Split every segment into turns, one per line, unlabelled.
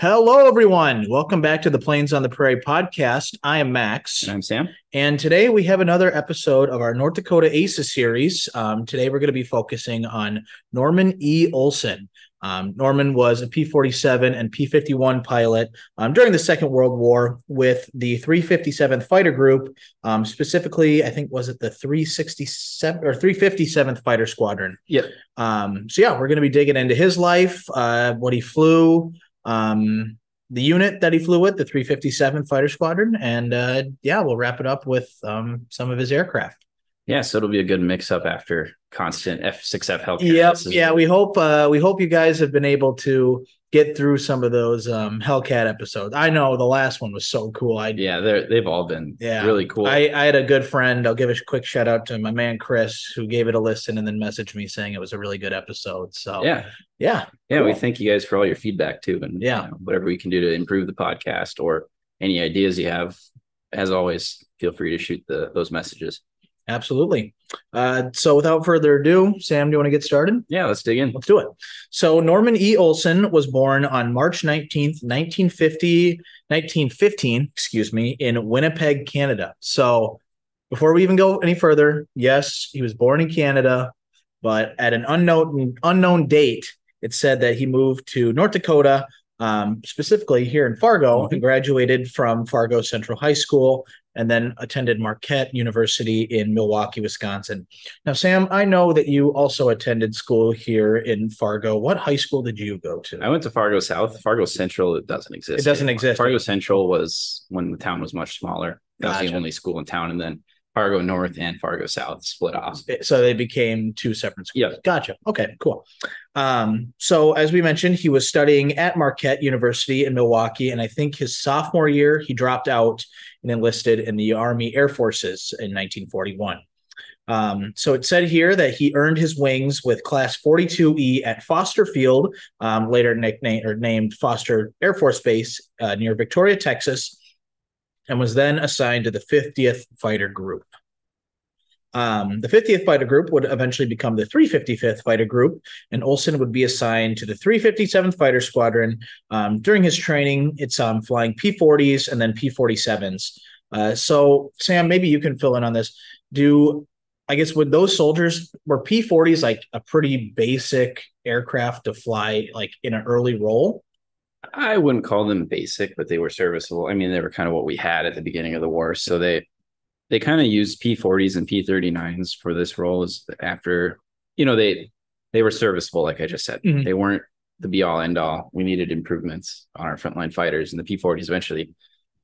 Hello, everyone. Welcome back to the Plains on the Prairie podcast. I am Max.
And I'm Sam.
And today we have another episode of our North Dakota ACES series. Um, today we're going to be focusing on Norman E. Olson. Um, Norman was a P 47 and P 51 pilot um, during the Second World War with the 357th Fighter Group. Um, specifically, I think, was it the 367 or 357th Fighter Squadron?
Yep.
Um, so, yeah, we're going to be digging into his life, uh, what he flew, um, the unit that he flew with, the 357 Fighter Squadron. And uh, yeah, we'll wrap it up with um, some of his aircraft.
Yeah, so it'll be a good mix up after constant F6F health.
Yep. Yeah, we hope uh we hope you guys have been able to get through some of those um Hellcat episodes. I know the last one was so cool. I
yeah, they're they've all been yeah. really cool.
I, I had a good friend. I'll give a quick shout out to my man Chris who gave it a listen and then messaged me saying it was a really good episode. So
yeah,
yeah,
yeah. Cool. We thank you guys for all your feedback too, and
yeah,
you know, whatever we can do to improve the podcast or any ideas you have. As always, feel free to shoot the those messages.
Absolutely. Uh, so without further ado, Sam, do you want to get started?
Yeah, let's dig in.
Let's do it. So Norman E. Olson was born on March 19th, 1950, 1915, excuse me, in Winnipeg, Canada. So before we even go any further, yes, he was born in Canada, but at an unknown unknown date, it said that he moved to North Dakota um, specifically here in Fargo, mm-hmm. and graduated from Fargo Central High School and then attended Marquette University in Milwaukee, Wisconsin. Now, Sam, I know that you also attended school here in Fargo. What high school did you go to?
I went to Fargo South. Fargo Central, it doesn't exist.
It doesn't anymore. exist.
Fargo Central was when the town was much smaller. That gotcha. was the only school in town. And then Fargo North and Fargo South split off.
So they became two separate schools.
Yeah.
Gotcha. Okay, cool. Um, so as we mentioned, he was studying at Marquette University in Milwaukee. And I think his sophomore year, he dropped out and enlisted in the Army Air Forces in 1941. Um, so it said here that he earned his wings with Class 42E at Foster Field, um, later nicknamed or named Foster Air Force Base uh, near Victoria, Texas and was then assigned to the 50th Fighter Group. Um, the 50th Fighter Group would eventually become the 355th Fighter Group, and Olson would be assigned to the 357th Fighter Squadron. Um, during his training, it's um, flying P 40s and then P 47s. Uh, so, Sam, maybe you can fill in on this. Do I guess would those soldiers were P 40s like a pretty basic aircraft to fly like in an early role?
I wouldn't call them basic, but they were serviceable. I mean, they were kind of what we had at the beginning of the war. So they they kind of used P40s and P39s for this role is after, you know, they they were serviceable, like I just said. Mm-hmm. They weren't the be all end all. We needed improvements on our frontline fighters, and the P40s eventually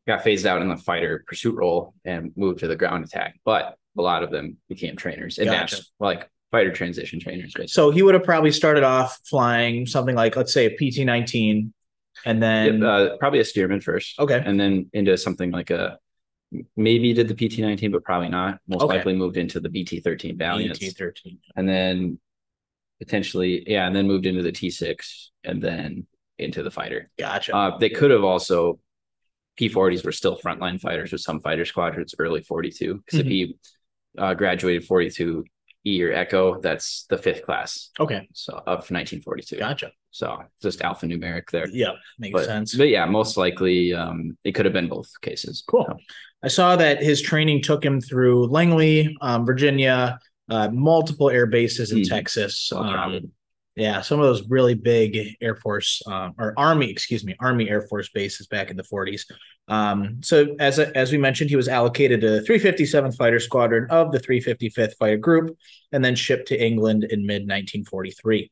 got phased out in the fighter pursuit role and moved to the ground attack. But a lot of them became trainers, and gotcha. like fighter transition trainers. Basically.
So he would have probably started off flying something like, let's say, a PT 19 and then
uh, probably a Stearman first.
Okay.
And then into something like a maybe did the PT nineteen, but probably not. Most okay. likely moved into the BT thirteen Valiant.
BT thirteen.
And then potentially, yeah, and then moved into the T six and then into the fighter.
Gotcha.
Uh, they could have also P40s were still frontline fighters with some fighter squadrons early 42 because mm-hmm. if he uh, graduated 42 E or Echo, that's the fifth class.
Okay.
So of 1942.
Gotcha.
So just alphanumeric there.
Yeah, makes
but,
sense.
But yeah, most likely um, it could have been both cases.
Cool. So. I saw that his training took him through Langley, um, Virginia, uh, multiple air bases in mm. Texas. Um, yeah, some of those really big Air Force uh, or Army, excuse me, Army Air Force bases back in the 40s. Um, so as as we mentioned, he was allocated to the 357th Fighter Squadron of the 355th Fighter Group, and then shipped to England in mid 1943.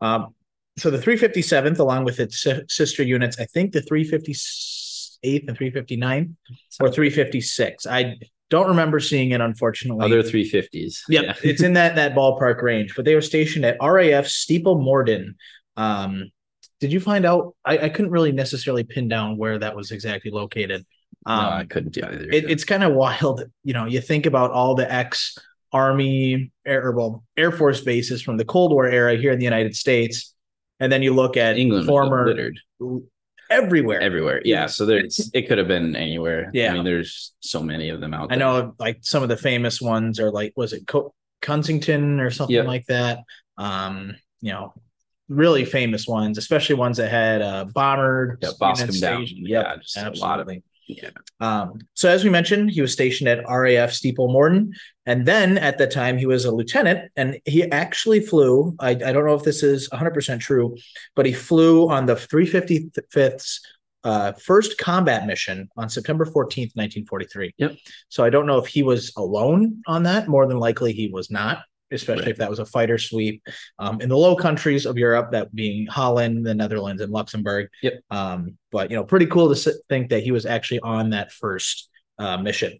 Um, so the 357th, along with its sister units, I think the 358th and 359th or 356. I don't remember seeing it, unfortunately.
Other 350s.
Yep, yeah, it's in that that ballpark range. But they were stationed at RAF Steeple Morden. Um, did you find out? I, I, couldn't really necessarily pin down where that was exactly located.
Um, no, I couldn't either.
It, it's kind of wild. You know, you think about all the ex Army Air well Air Force bases from the Cold War era here in the United States, and then you look at
England
former
littered
everywhere.
Everywhere. Yeah. So there's it could have been anywhere. Yeah. I mean, there's so many of them out there.
I know like some of the famous ones are like, was it Co- Kensington or something yep. like that? Um, you know, really famous ones, especially ones that had uh, bomber
Yeah, Boscombe down.
stationed.
Yeah,
Yep,
just a lot of-
absolutely.
Yeah.
Um, so as we mentioned, he was stationed at RAF Steeple Morden, and then at the time he was a lieutenant, and he actually flew. I, I don't know if this is 100 percent true, but he flew on the 355th's uh, first combat mission on September 14th, 1943.
Yep.
So I don't know if he was alone on that. More than likely, he was not. Especially
Right.
if that was a fighter sweep um, in the Low Countries of Europe, that being Holland, the Netherlands, and Luxembourg.
Yep.
Um, but you know, pretty cool to think that he was actually on that first uh, mission.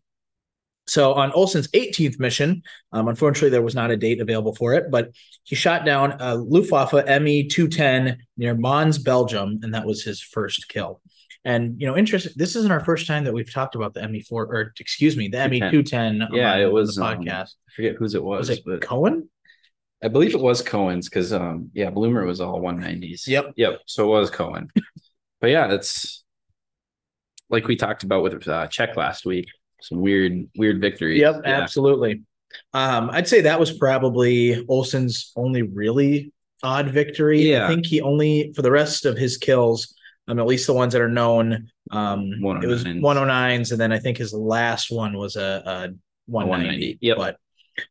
So on Olson's 18th mission, um, unfortunately there was not a date available for it, but he shot down a Luftwaffe Me 210 near Mons, Belgium, and that was his first kill. And you know, interesting. This isn't our first time that we've talked about the Me 4 or excuse me, the Me 210.
Yeah, it was,
the
um,
podcast.
I forget whose it was,
was it
but
Cohen?
I believe it was Cohen's because um yeah, Bloomer was all 190s.
Yep.
Yep. So it was Cohen. but yeah, it's like we talked about with uh Czech last week. Some weird, weird victory.
Yep,
Yeah.
absolutely. Um, I'd say that was probably Olson's only really odd victory.
Yeah.
I think he only for the rest of his kills, um, at least the ones that are known, um, it was
109s.
109s, and then I think his last one was a, a 190.
190, yep.
But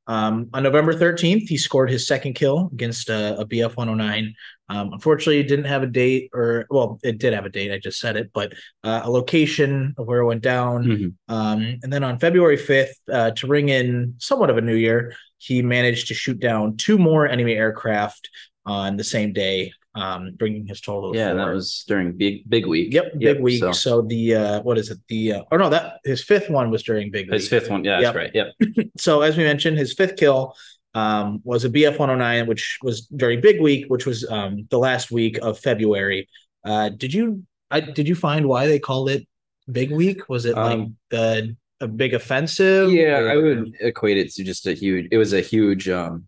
um, on November 13th, he scored his second kill against a, a BF 109. Um, unfortunately, it didn't have a date, or well, it did have a date. I just said it, but uh, a location of where it went down.
Mhm.
Um, and then on February 5th, uh, to ring in somewhat of a new year, he managed to shoot down two more enemy aircraft on the same day, um, bringing his total. to
Yeah, that was during big big week.
Yep, big week.
So
So, the uh, what is it? The uh, oh no, that his fifth one was during big week.
his fifth one. Yeah,
Yep.
that's right. Yep.
So as we mentioned, his fifth kill um, was a BF 109, which was during big week, which was um, the last week of February. Uh, did you I did you find why they called it big week? Was it like
Um,
the a big offensive?
Yeah,
or-
I would equate it to just a huge it was a huge um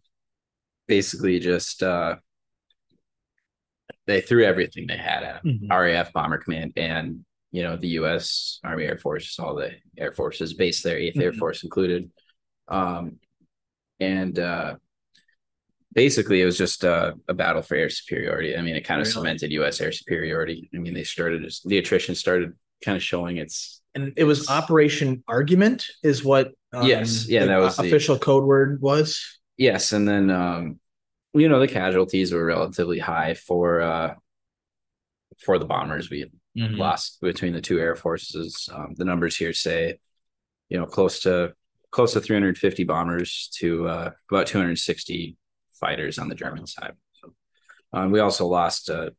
basically just uh they threw everything they had at him.
Mhm.
RAF Bomber Command and you know the U.S. Army Air Force, all the air forces based there, 8th Air
Mhm.
Force included. Um, and uh, basically, it was just uh, a battle for air superiority. I mean, it kind of
Really?
cemented U.S. air superiority. I mean, they started the attrition started kind of showing its
and it was Operation Argument, is what um,
Yes, yeah,
the
that was the-
official code word was.
yes, and then um, you know the casualties were relatively high for uh, for the bombers. We
Mhm.
lost between the two air forces. Um, the numbers here say, you know, close to close to 350 bombers to uh, about 260 fighters on the German side. So, um, we also lost uh,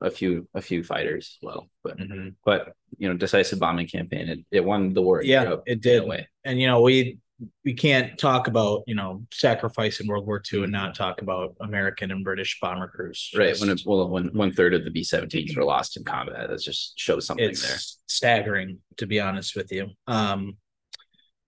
a few a few fighters as well, but
Mhm.
but you know, decisive bombing campaign. It, it won the war.
Yeah,
Europe
it did. and you know we we can't talk about you know sacrifice in World War II and not talk about American and British bomber crews.
Right
Just-
when it, well when one third of the B 17s were lost in combat, that just shows something
it's
there.
staggering to be honest with you. Um,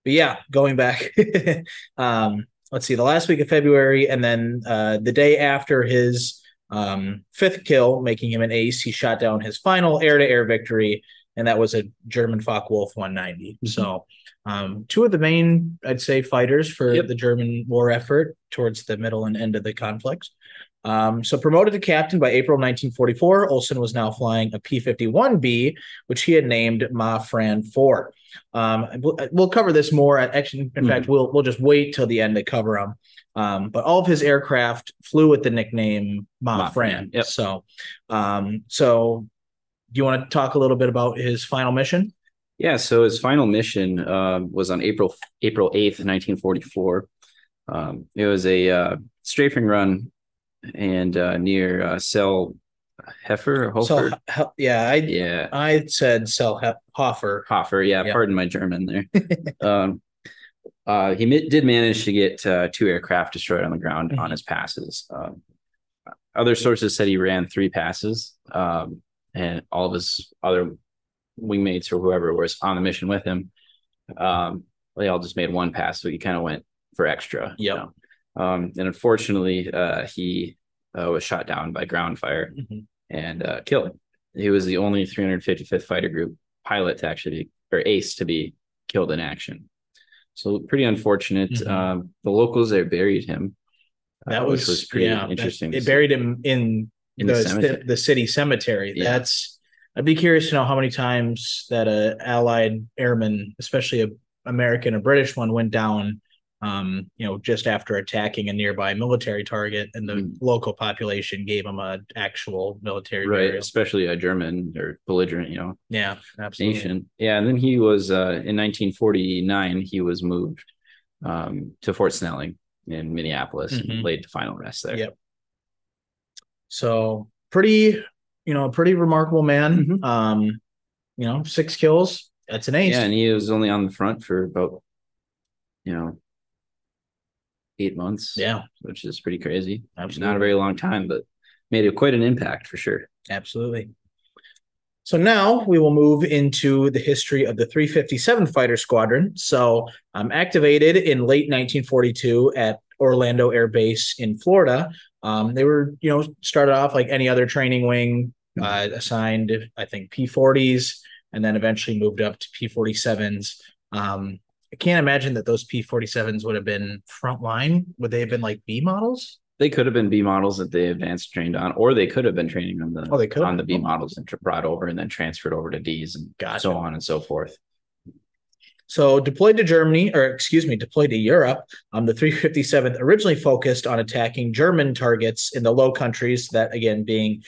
but yeah, going back, um, let's see, the last week of February, and then uh, the day after his um, fifth kill, making him an ace, he shot down his final air-to-air victory, and that was a German Focke-Wulf 190.
Mhm.
So. Um, two of the main, I'd say, fighters for
Yep.
the German war effort towards the middle and end of the conflict. Um, so promoted to captain by April 1944, Olson was now flying a P-51B, which he had named Ma Fran 4. Um, we'll, we'll cover this more. At, actually, in
Mhm.
fact, we'll we'll just wait till the end to cover them. Um, but all of his aircraft flew with the nickname Ma,
Ma
Fran.
Fran, yep.
So, um, so do you want to talk a little bit about his final mission?
Yeah, so his final mission um, was on April April eighth, nineteen forty four. Um, it was a uh, strafing run and uh, near uh, Cell Heifer or
So, yeah, I
yeah,
I said Sel Hoffer.
Hofer. Yeah,
Yeah.
pardon my German there. um, uh, he mi- did manage to get uh, two aircraft destroyed on the ground
Mhm.
on his passes. Um, other sources said he ran three passes, um, and all of his other wingmates or whoever was on the mission with him, um, they all just made one pass. So he kind of went for extra. you know. Um, and unfortunately, uh, he uh, was shot down by ground fire
Mhm.
and uh, killed. He was the only 355th Fighter Group pilot to actually be, or ace to be killed in action. So pretty unfortunate.
Mhm.
Um, the locals there buried him
That
uh,
was,
which was pretty
yeah,
interesting. They
buried him in,
In
the
the
the, city cemetery.
Yeah.
That's I'd be curious to know how many times that a Allied airman, especially a American or British one, went down. Um, you know, just after attacking a nearby military target, and the
Mm.
local population gave him a actual military
right,
burial.
especially a German or belligerent, you know,
Yeah, absolutely.
nation. Yeah, and then he was uh, in 1949. He was moved um, to Fort Snelling in Minneapolis
Mhm.
and laid to final rest there.
Yep. So pretty, you know, a pretty remarkable man.
Mhm.
Um, you know, six kills. That's an ace.
Yeah, and he was only on the front for about, you know, eight months.
yeah,
which is pretty crazy.
Absolutely.
Not a very long time, but made it quite an impact for sure.
absolutely. So now we will move into the history of the 357 Fighter Squadron. So I'm um, activated in late 1942 at Orlando Air Base in Florida. Um, they were, you know, started off like any other training wing, uh, assigned, I think, P40s, and then eventually moved up to P47s. Um, I can't imagine that those P47s would have been frontline. Would they have been like B models?
They could have been B models that they advanced trained on, or they could have been training on the
Oh, they could
on the B models and brought over and then transferred over to D's and
Gotcha.
so on and so forth.
So deployed to Germany, or excuse me, deployed to Europe. Um, the 357th originally focused on attacking German targets in the Low Countries, that again being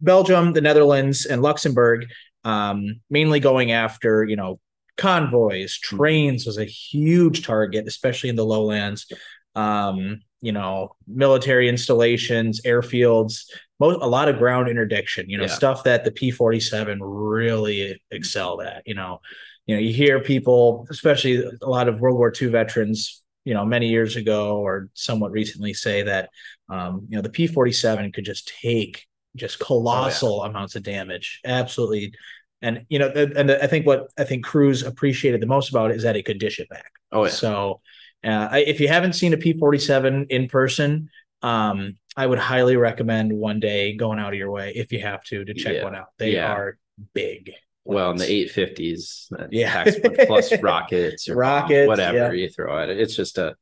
Belgium, the Netherlands, and Luxembourg. Um, mainly going after you know convoys, trains was a huge target, especially in the lowlands. Um, you know, military installations, airfields, most a lot of ground interdiction. You know,
Yeah.
stuff that the P47 really excelled at. You know, you know, you hear people, especially a lot of World War II veterans, you know, many years ago or somewhat recently say that, um, you know, the P 47 could just take just colossal amounts of damage. Absolutely. And, you know, th- and I think what I think crews appreciated the most about it is that it could dish it back.
Oh yeah,
So, uh, I, if you haven't seen a P 47 in person, um, I would highly recommend one day going out of your way if you have to to check
Yeah.
one out. They
Yeah.
are big.
Well in the 850s, uh,
Yeah.
plus rockets or
Rockets,
whatever
yeah.
you throw at it. It's just a.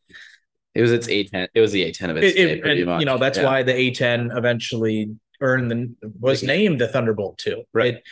It was its A10. It was the A10 of its
It-
day, pretty
and,
much.
you know that's
Yeah.
why the A10 eventually earned the was named the Thunderbolt too.
Right.
It,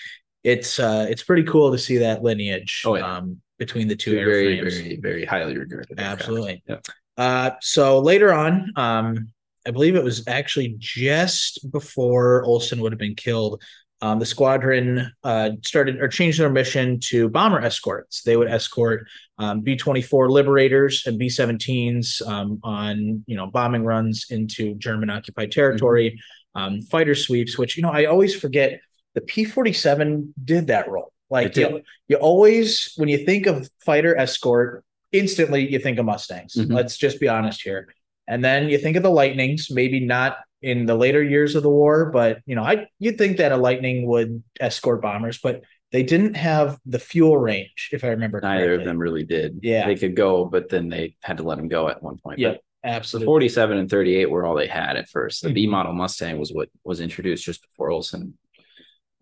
it's uh it's pretty cool to see that lineage
Oh, yeah.
um between the two
Two very,
airframes.
very, very highly regarded.
Absolutely.
Yeah.
Uh, so later on, um, I believe it was actually just before Olson would have been killed. Um, the squadron uh, started or changed their mission to bomber escorts. They would escort um, B twenty four Liberators and B 17s um, on you know bombing runs into German occupied territory, um, fighter sweeps. Which you know I always forget the P forty seven did that role. Like you, you always when you think of fighter escort, instantly you think of Mustangs.
Mhm.
Let's just be honest here. And then you think of the Lightnings, maybe not in the later years of the war, but you know, I you'd think that a Lightning would escort bombers, but they didn't have the fuel range, if I remember
Neither of them really did.
Yeah.
They could go, but then they had to let them go at one point. The
absolutely.
47 and 38 were all they had at first. The
Mhm.
B model Mustang was what was introduced just before Olson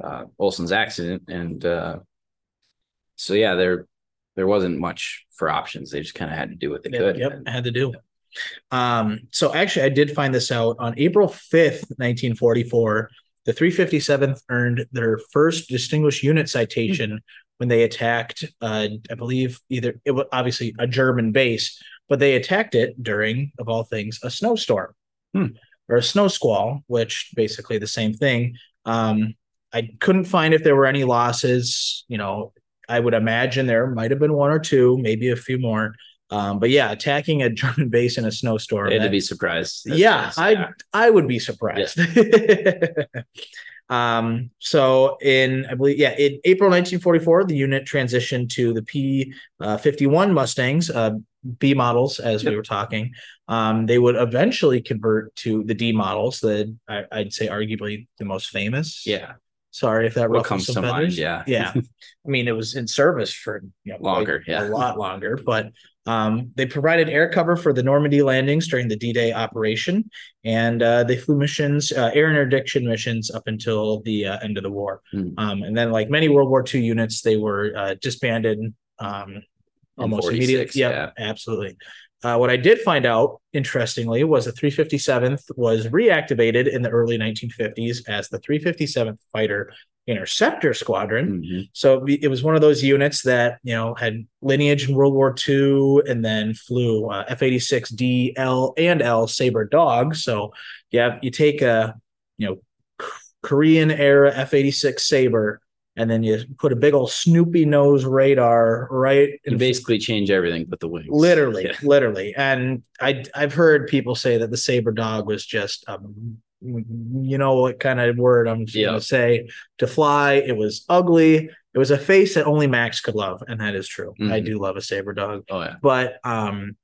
uh Olson's accident. And uh so yeah, there there wasn't much for options. They just kind of had to do what they
Yep,
could.
Yep, had to do. Um, so actually, I did find this out on April 5th, 1944. The 357th earned their first distinguished unit citation when they attacked, uh, I believe, either it was obviously a German base, but they attacked it during, of all things, a snowstorm
Hmm.
or a snow squall, which basically the same thing. Um, I couldn't find if there were any losses. You know, I would imagine there might have been one or two, maybe a few more. Um, but yeah, attacking a German base in a snowstorm.
To be surprised.
Yeah, I I would be surprised. um, so in I believe yeah, in April 1944, the unit transitioned to the P uh, 51 Mustangs, uh, B models, as we were talking. Um, they would eventually convert to the D models, the I, I'd say arguably the most famous.
yeah.
Sorry if that
What comes
some
to mind? Yeah.
yeah. I mean, it was in service for you know,
Longer, yeah.
a lot longer. But um, they provided air cover for the Normandy landings during the D-Day operation, and uh, they flew missions, uh, air interdiction missions, up until the uh, end of the war.
Hmm.
Um, and then, like many World War II units, they were uh, disbanded um, almost immediately. Yep,
yeah.
absolutely. Uh, what I did find out, interestingly, was the 357th was reactivated in the early 1950s as the 357th Fighter Interceptor Squadron.
Mhm.
So it was one of those units that you know had lineage in World War II, and then flew uh, F eighty six D, L, and L Saber Dog. So yeah, you take a you know Korean era F eighty six Saber, and then you put a big old Snoopy nose radar right
You basically change everything but the wings.
literally
Yeah.
literally and i i've heard people say that the saber dog was just um you know what kind of word i'm
Yeah.
gonna say to fly it was ugly it was a face that only max could love and that is true i
Mhm.
do love a saber dog
Oh yeah.
but um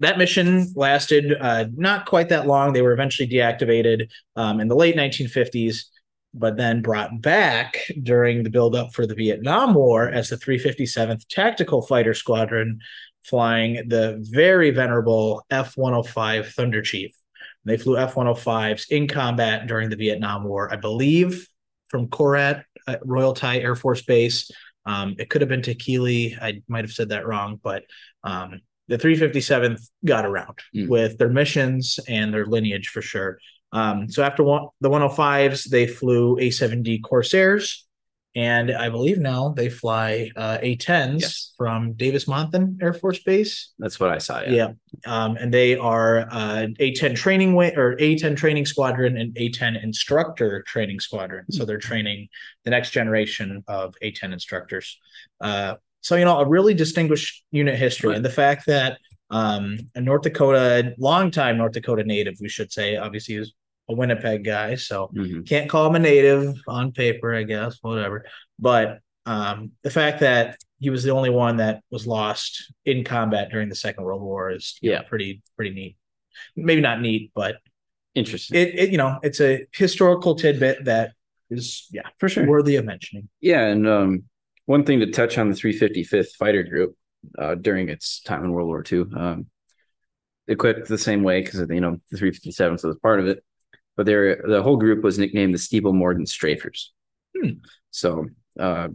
that mission lasted uh, not quite that long. They were eventually deactivated um, in the late 1950s, but then brought back during the buildup for the Vietnam War as the 357th Tactical Fighter Squadron, flying the very venerable F 105 Thunder Chief. They flew F 105s in combat during the Vietnam War, I believe, from Korat, uh, Royal Thai Air Force Base. Um, it could have been Takhli. I might have said that wrong, but um, the 357th got around
Mm.
with their missions and their lineage for sure. Um, so after one, the 105s, they flew A7D Corsairs, and I believe now they fly uh, A10s
Yes.
from Davis Monthan Air Force Base.
That's what I saw. Yeah.
Yeah, um, and they are uh, A10 training wing or A10 training squadron and A10 instructor training squadron. So they're training the next generation of A10 instructors. Uh, so you know, a really distinguished unit history,
Right.
and the fact that um, a North Dakota, longtime North Dakota native, we should say, obviously was a Winnipeg guy, so
Mhm.
can't call him a native on paper, I guess, whatever. But um, the fact that he was the only one that was lost in combat during the Second World War is you know,
Yeah.
pretty pretty neat. Maybe not neat, but
Interesting.
it, it you know it's a historical tidbit that is yeah
For sure.
worthy of mentioning.
Yeah, and um, one thing to touch on the 355th Fighter Group uh, during its time in World War II, um, equipped the same way because you know the 357th was part of it, but they're the whole group was nicknamed the Steeple Morden Strafers.
Hmm.
So uh,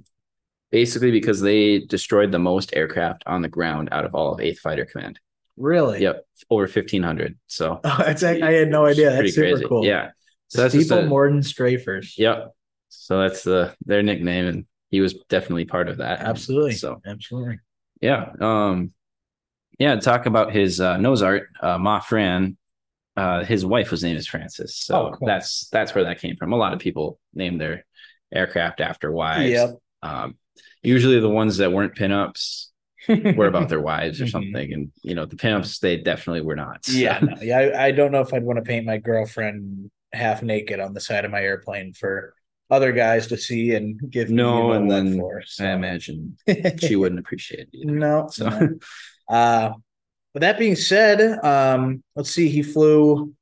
basically, because they destroyed the most aircraft on the ground out of all of Eighth Fighter Command.
Really?
Yep, over 1,500. So
Oh, that's I had no idea. That's super
crazy.
cool.
Yeah. So that's
Steeple
a-
Morden Strafers.
Yep. So that's the their nickname, and he was definitely part of that.
Absolutely.
So
Absolutely.
yeah, um, yeah. Talk about his uh, nose art, uh, Ma Fran. Uh, his wife was named as Frances, so
Oh, cool.
that's that's where that came from. A lot of people name their aircraft after wives.
Yep.
Um, usually the ones that weren't pinups were about their wives or
Mhm.
something, and you know the pinups they definitely were not. So,
Yeah, no, yeah. I, I don't know if I'd want to paint my girlfriend half naked on the side of my airplane for other guys to see and give
No, and then
for.
I imagine she wouldn't appreciate it. Either.
no,
So
no. Uh, but that being said, um, let's see. He flew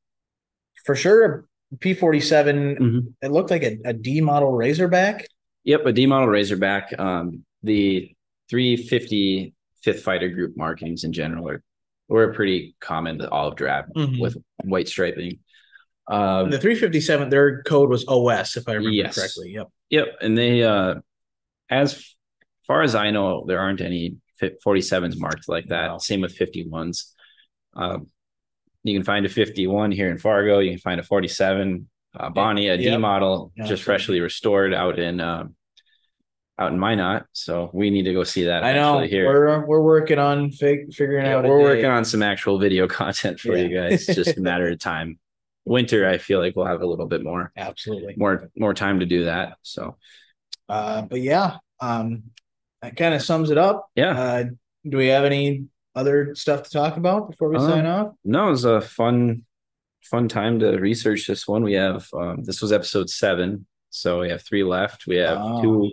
for sure a P forty seven.
Mhm.
It looked like a, a D model Razorback.
Yep, a D model Razorback. Um, the 350 Fifth Fighter Group markings in general are were pretty common. The olive drab
Mhm.
with white striping. Um,
The three fifty seven. Their code was OS, if I remember
Yes.
correctly. Yep.
yep, and they, uh, as far as I know, there aren't any 47s marked like that.
Wow.
Same with 51s. Um, you can find a 51 here in Fargo. You can find a 47 uh, Bonnie, a D
Yep.
model,
Yeah,
just freshly restored out in um, out in Minot. So we need to go see that.
I know.
Here,
We're we're working on fig- figuring
Yeah,
out.
we're working on some actual video content for you guys. It's just a matter of time. Winter, I feel like we'll have a little bit more
absolutely.
more more time to do that. So
Uh, but yeah, um, that kind of sums it up.
yeah,
Uh, do we have any other stuff to talk about before we
Um,
sign off?
no, it was a fun fun time to research this one. We have um, this was episode seven, so we have three left. We have
Oh.
two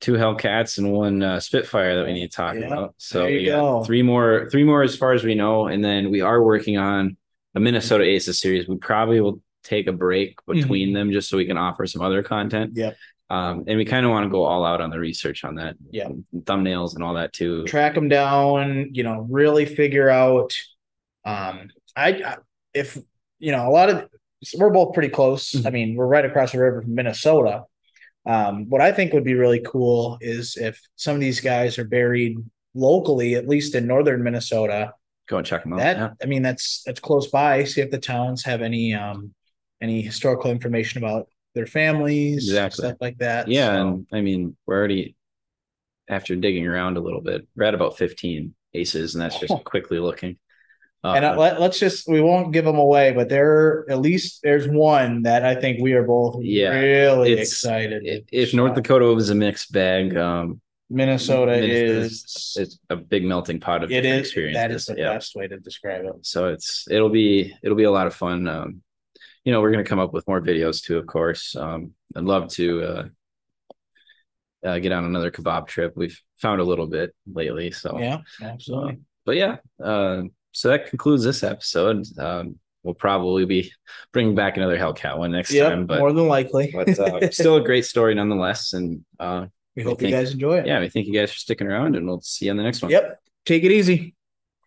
two Hellcats and one uh, Spitfire that we need to talk
Yeah,
about. So
there you
we got
go.
three more three more as far as we know, and then we are working on a Minnesota Aces series. We probably will take a break between them just so we can offer some other content.
Mm-hmm.
Um, and we kind of want to go all out on the research on that.
Yeah.
Thumbnails and all that too.
Track them down. You know, really figure out. Um, I if you know a lot of we're both pretty close.
Mhm.
I mean, we're right across the river from Minnesota. Um, what I think would be really cool is if some of these guys are buried locally, at least in northern Minnesota,
go and check them out.
that
yeah.
I mean that's that's close by. See if the towns have any um any historical information about their families,
Exactly.
stuff like that.
Yeah,
So,
and I mean, we're already after digging around a little bit, we're at about 15 aces, and that's just
Oh.
quickly looking. Uh,
and uh, let, let's just we won't give them away, but there at least there's one that I think we are both
Yeah,
really excited.
if, if North Dakota was a mixed bag, um,
Minnesota
Minnesota
is
it's a big melting pot of
it is that is the
yeah.
best way to describe it.
So it's it'll be it'll be a lot of fun. Um, you know, we're gonna come up with more videos too, of course. Um, I'd love to uh, uh, get on another kebab trip. We've found a little bit lately, so
Yeah, absolutely.
but yeah, uh, so that concludes this episode. Um, we'll probably be bringing back another Hellcat one next
Yeah,
time, but,
more than likely.
but uh, still a great story nonetheless. And uh,
we
I
hope
think-
you guys enjoy it.
yeah, we thank you guys for sticking around, and we'll see you on the next one.
Yep. Take it easy.